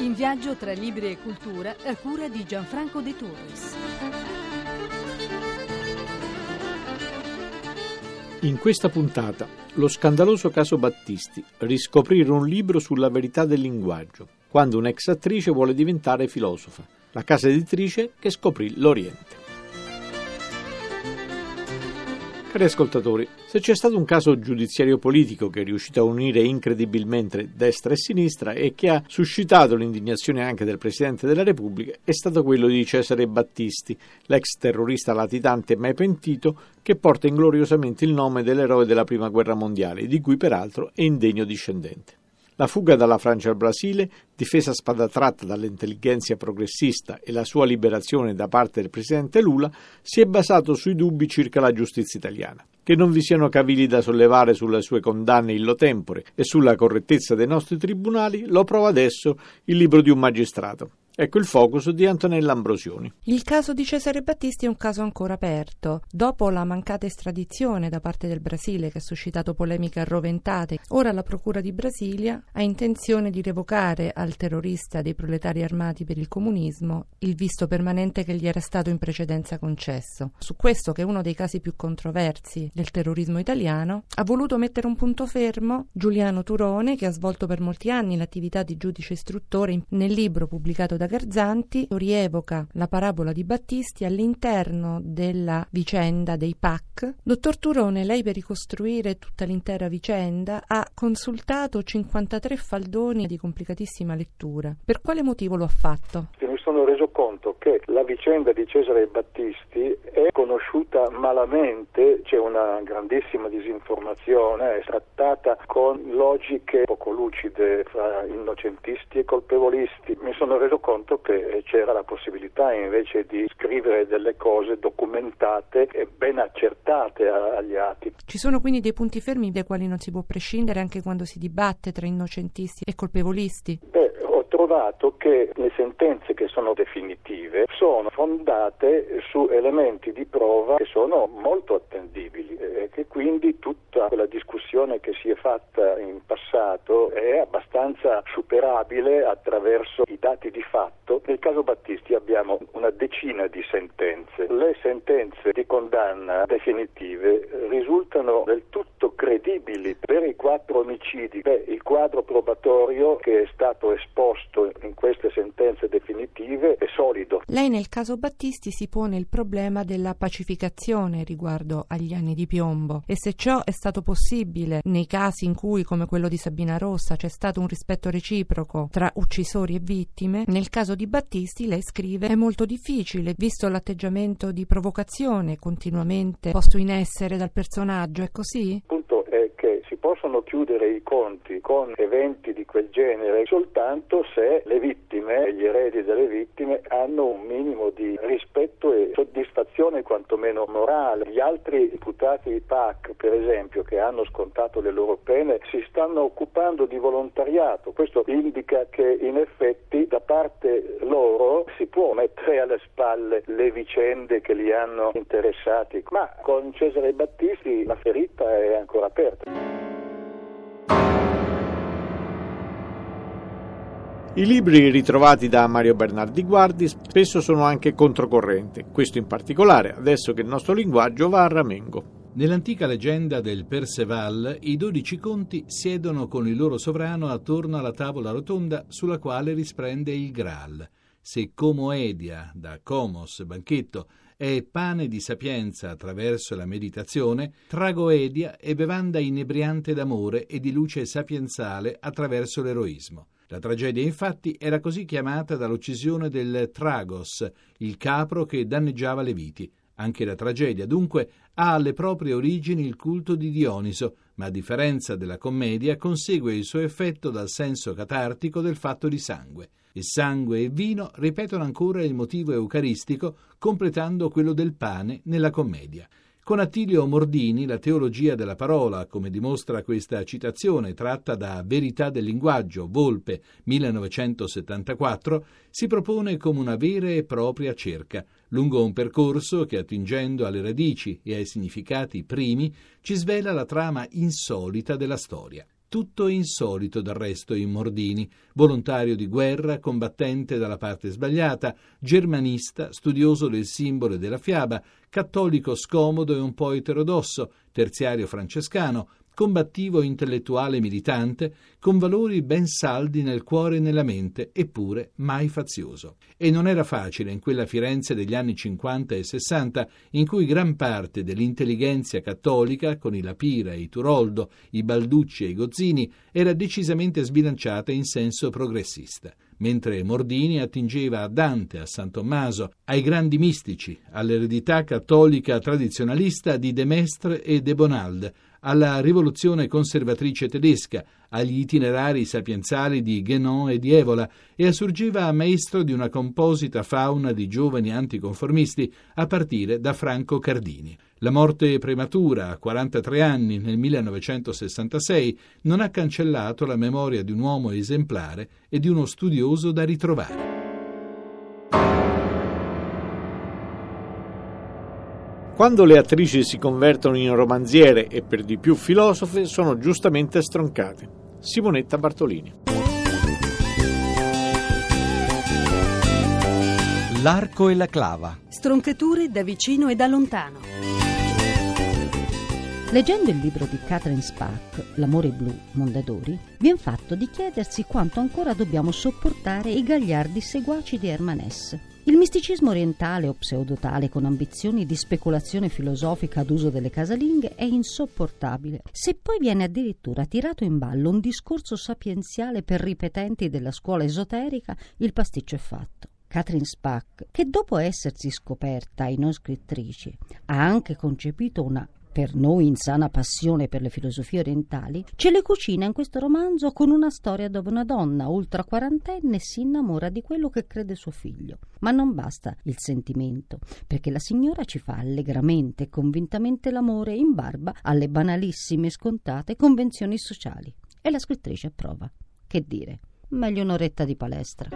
In viaggio tra libri e cultura a cura di Gianfranco De Torres. In questa puntata, lo scandaloso caso Battisti, riscoprire un libro sulla verità del linguaggio, quando un'ex attrice vuole diventare filosofa, la casa editrice che scoprì l'Oriente. Cari ascoltatori, se c'è stato un caso giudiziario politico che è riuscito a unire incredibilmente destra e sinistra e che ha suscitato l'indignazione anche del Presidente della Repubblica, è stato quello di Cesare Battisti, l'ex terrorista latitante mai pentito che porta ingloriosamente il nome dell'eroe della Prima Guerra Mondiale, di cui peraltro è indegno discendente. La fuga dalla Francia al Brasile, difesa spada tratta dall'intelligenza progressista e la sua liberazione da parte del presidente Lula, si è basato sui dubbi circa la giustizia italiana. Che non vi siano cavili da sollevare sulle sue condanne illo tempore e sulla correttezza dei nostri tribunali lo prova adesso il libro di un magistrato. Ecco il focus di Antonella Ambrosioni. Il caso di Cesare Battisti è un caso ancora aperto. Dopo la mancata estradizione da parte del Brasile che ha suscitato polemiche arroventate, ora la Procura di Brasilia ha intenzione di revocare al terrorista dei proletari armati per il comunismo il visto permanente che gli era stato in precedenza concesso. Su questo, che è uno dei casi più controversi del terrorismo italiano, ha voluto mettere un punto fermo Giuliano Turone, che ha svolto per molti anni l'attività di giudice istruttore nel libro pubblicato da Garzanti rievoca la parabola di Battisti all'interno della vicenda dei PAC. Dottor Turone, lei per ricostruire tutta l'intera vicenda ha consultato 53 faldoni di complicatissima lettura. Per quale motivo lo ha fatto? Mi sono reso conto che la vicenda di Cesare Battisti è conosciuta malamente, c'è una grandissima disinformazione, è trattata con logiche poco lucide fra innocentisti e colpevolisti. Mi sono reso conto conto che c'era la possibilità invece di scrivere delle cose documentate e ben accertate agli atti. Ci sono quindi dei punti fermi dai quali non si può prescindere anche quando si dibatte tra innocentisti e colpevolisti? Beh, ho trovato che le sentenze che sono definitive sono fondate su elementi di prova che sono molto attendibili e che quindi tutta quella discussione che si è fatta in passato è abbastanza superabile attraverso i dati di fatto. Nel caso Battisti abbiamo una decina di sentenze. Le sentenze di condanna definitive risultano del tutto credibili per i quattro omicidi. Beh, il quadro probatorio che è stato esposto in queste sentenze definitive è solido. Lei nel caso Battisti si pone il problema della pacificazione riguardo agli anni di piombo e se ciò è stato possibile nei casi in cui, come quello di Sabina Rossa, c'è stato un rispetto reciproco tra uccisori e vittime, nel caso di Battisti lei scrive è molto difficile, visto l'atteggiamento di provocazione continuamente posto in essere dal personaggio, è così? Il punto è che possono chiudere i conti con eventi di quel genere soltanto se le vittime gli eredi delle vittime hanno un minimo di rispetto e soddisfazione quantomeno morale. Gli altri imputati di PAC, per esempio, che hanno scontato le loro pene, si stanno occupando di volontariato. Questo indica che in effetti da parte loro si può mettere alle spalle le vicende che li hanno interessati, ma con Cesare Battisti la ferita è ancora aperta. I libri ritrovati da Mario Bernardi Guardi spesso sono anche controcorrente, questo in particolare adesso che il nostro linguaggio va a ramengo. Nell'antica leggenda del Perceval, i dodici conti siedono con il loro sovrano attorno alla tavola rotonda sulla quale risplende il Graal. Se Como Edia, da Comos, banchetto, è pane di sapienza attraverso la meditazione, Tragoedia è bevanda inebriante d'amore e di luce sapienzale attraverso l'eroismo. La tragedia infatti era così chiamata dall'uccisione del Tragos, il capro che danneggiava le viti. Anche la tragedia, dunque, ha alle proprie origini il culto di Dioniso, ma a differenza della commedia consegue il suo effetto dal senso catartico del fatto di sangue. e sangue e vino ripetono ancora il motivo eucaristico, completando quello del pane nella commedia. Con Attilio Mordini la teologia della parola, come dimostra questa citazione tratta da Verità del linguaggio, Volpe 1974, si propone come una vera e propria cerca, lungo un percorso che, attingendo alle radici e ai significati primi, ci svela la trama insolita della storia. Tutto insolito del resto in Mordini, volontario di guerra, combattente dalla parte sbagliata, germanista, studioso del simbolo e della fiaba, cattolico scomodo e un po' eterodosso, terziario francescano, combattivo intellettuale militante, con valori ben saldi nel cuore e nella mente, eppure mai fazioso. E non era facile in quella Firenze degli anni 50 e 60, in cui gran parte dell'intelligenza cattolica, con i Lapira, i Turoldo, i Balducci e i Gozzini, era decisamente sbilanciata in senso progressista mentre Mordini attingeva a Dante, a San Tommaso, ai grandi mistici, all'eredità cattolica tradizionalista di De Mestre e de Bonald, alla rivoluzione conservatrice tedesca, agli itinerari sapienzali di Guénon e di Evola e assurgiva maestro di una composita fauna di giovani anticonformisti a partire da Franco Cardini. La morte prematura, a 43 anni, nel 1966, non ha cancellato la memoria di un uomo esemplare e di uno studioso da ritrovare. Quando le attrici si convertono in romanziere e per di più filosofe sono giustamente stroncate. Simonetta Bartolini. L'arco e la clava. Stroncature da vicino e da lontano. Leggendo il libro di Catherine Spack, L'amore blu, Mondadori, viene fatto di chiedersi quanto ancora dobbiamo sopportare i gagliardi seguaci di Herman Hesse il misticismo orientale o pseudotale con ambizioni di speculazione filosofica ad uso delle casalinghe è insopportabile. Se poi viene addirittura tirato in ballo un discorso sapienziale per ripetenti della scuola esoterica, il pasticcio è fatto. Catherine Spack, che dopo essersi scoperta ai non scrittrici, ha anche concepito una per noi insana passione per le filosofie orientali, ce le cucina in questo romanzo con una storia dove una donna ultra quarantenne si innamora di quello che crede suo figlio. Ma non basta il sentimento, perché la signora ci fa allegramente e convintamente l'amore in barba alle banalissime e scontate convenzioni sociali. E la scrittrice approva. Che dire? Meglio un'oretta di palestra.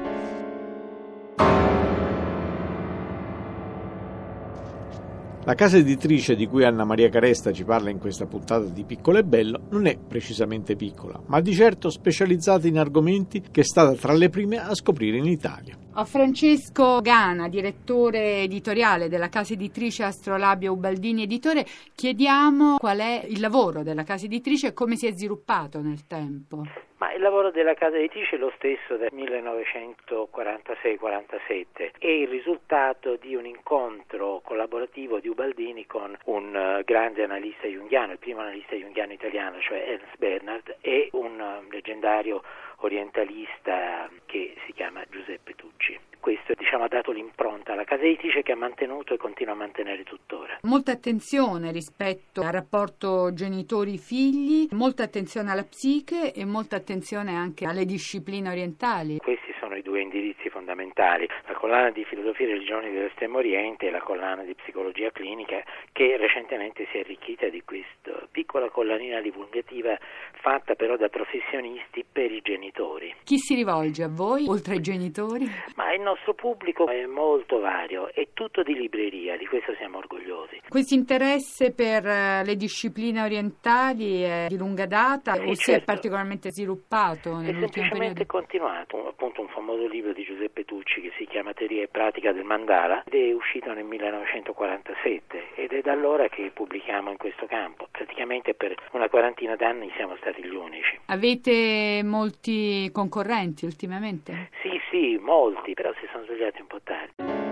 La casa editrice di cui Anna Maria Caresta ci parla in questa puntata di Piccolo e Bello non è precisamente piccola, ma di certo specializzata in argomenti che è stata tra le prime a scoprire in Italia. A Francesco Gana, direttore editoriale della casa editrice Astrolabio Ubaldini Editore, chiediamo qual è il lavoro della casa editrice e come si è sviluppato nel tempo. Ma il lavoro della casa editrice è lo stesso del 1946-47, è il risultato di un incontro collaborativo di Ubaldini con un uh, grande analista junghiano, il primo analista junghiano italiano, cioè Ernst Bernard, e un uh, leggendario orientalista che si chiama Giuseppe Tucci. Questo diciamo, ha dato l'impronta alla casa editrice che ha mantenuto e continua a mantenere tuttora. Molta attenzione rispetto al rapporto genitori-figli, molta attenzione alla psiche e molta attenzione anche alle discipline orientali. Questi due indirizzi fondamentali, la collana di filosofia e religioni dell'estremo oriente e la collana di psicologia clinica che recentemente si è arricchita di questa piccola collanina divulgativa fatta però da professionisti per i genitori. Chi si rivolge a voi oltre ai genitori? Ma il nostro pubblico è molto vario, è tutto di libreria, di questo siamo orgogliosi. Questo interesse per eh, le discipline orientali è di lunga data sì, o certo. si è particolarmente sviluppato periodo? È semplicemente continuato, appunto un famoso libro di Giuseppe Tucci che si chiama Teoria e pratica del mandala ed è uscito nel 1947 ed è da allora che pubblichiamo in questo campo. Praticamente per una quarantina d'anni siamo stati gli unici. Avete molti concorrenti ultimamente? Sì, sì, molti, però si sono svegliati un po' tardi.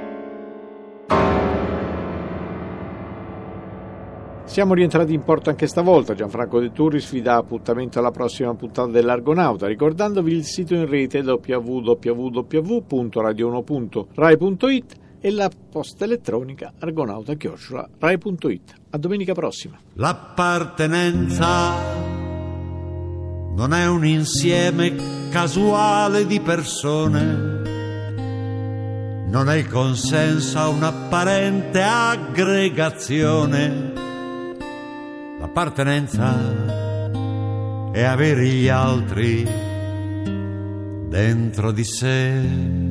Siamo rientrati in porto anche stavolta. Gianfranco De Turris vi dà appuntamento alla prossima puntata dell'Argonauta, ricordandovi il sito in rete www.radio1.rai.it e la posta elettronica argonauta-rai.it. A domenica prossima. L'appartenenza non è un insieme casuale di persone non è il consenso a un'apparente aggregazione. L'appartenenza è avere gli altri dentro di sé.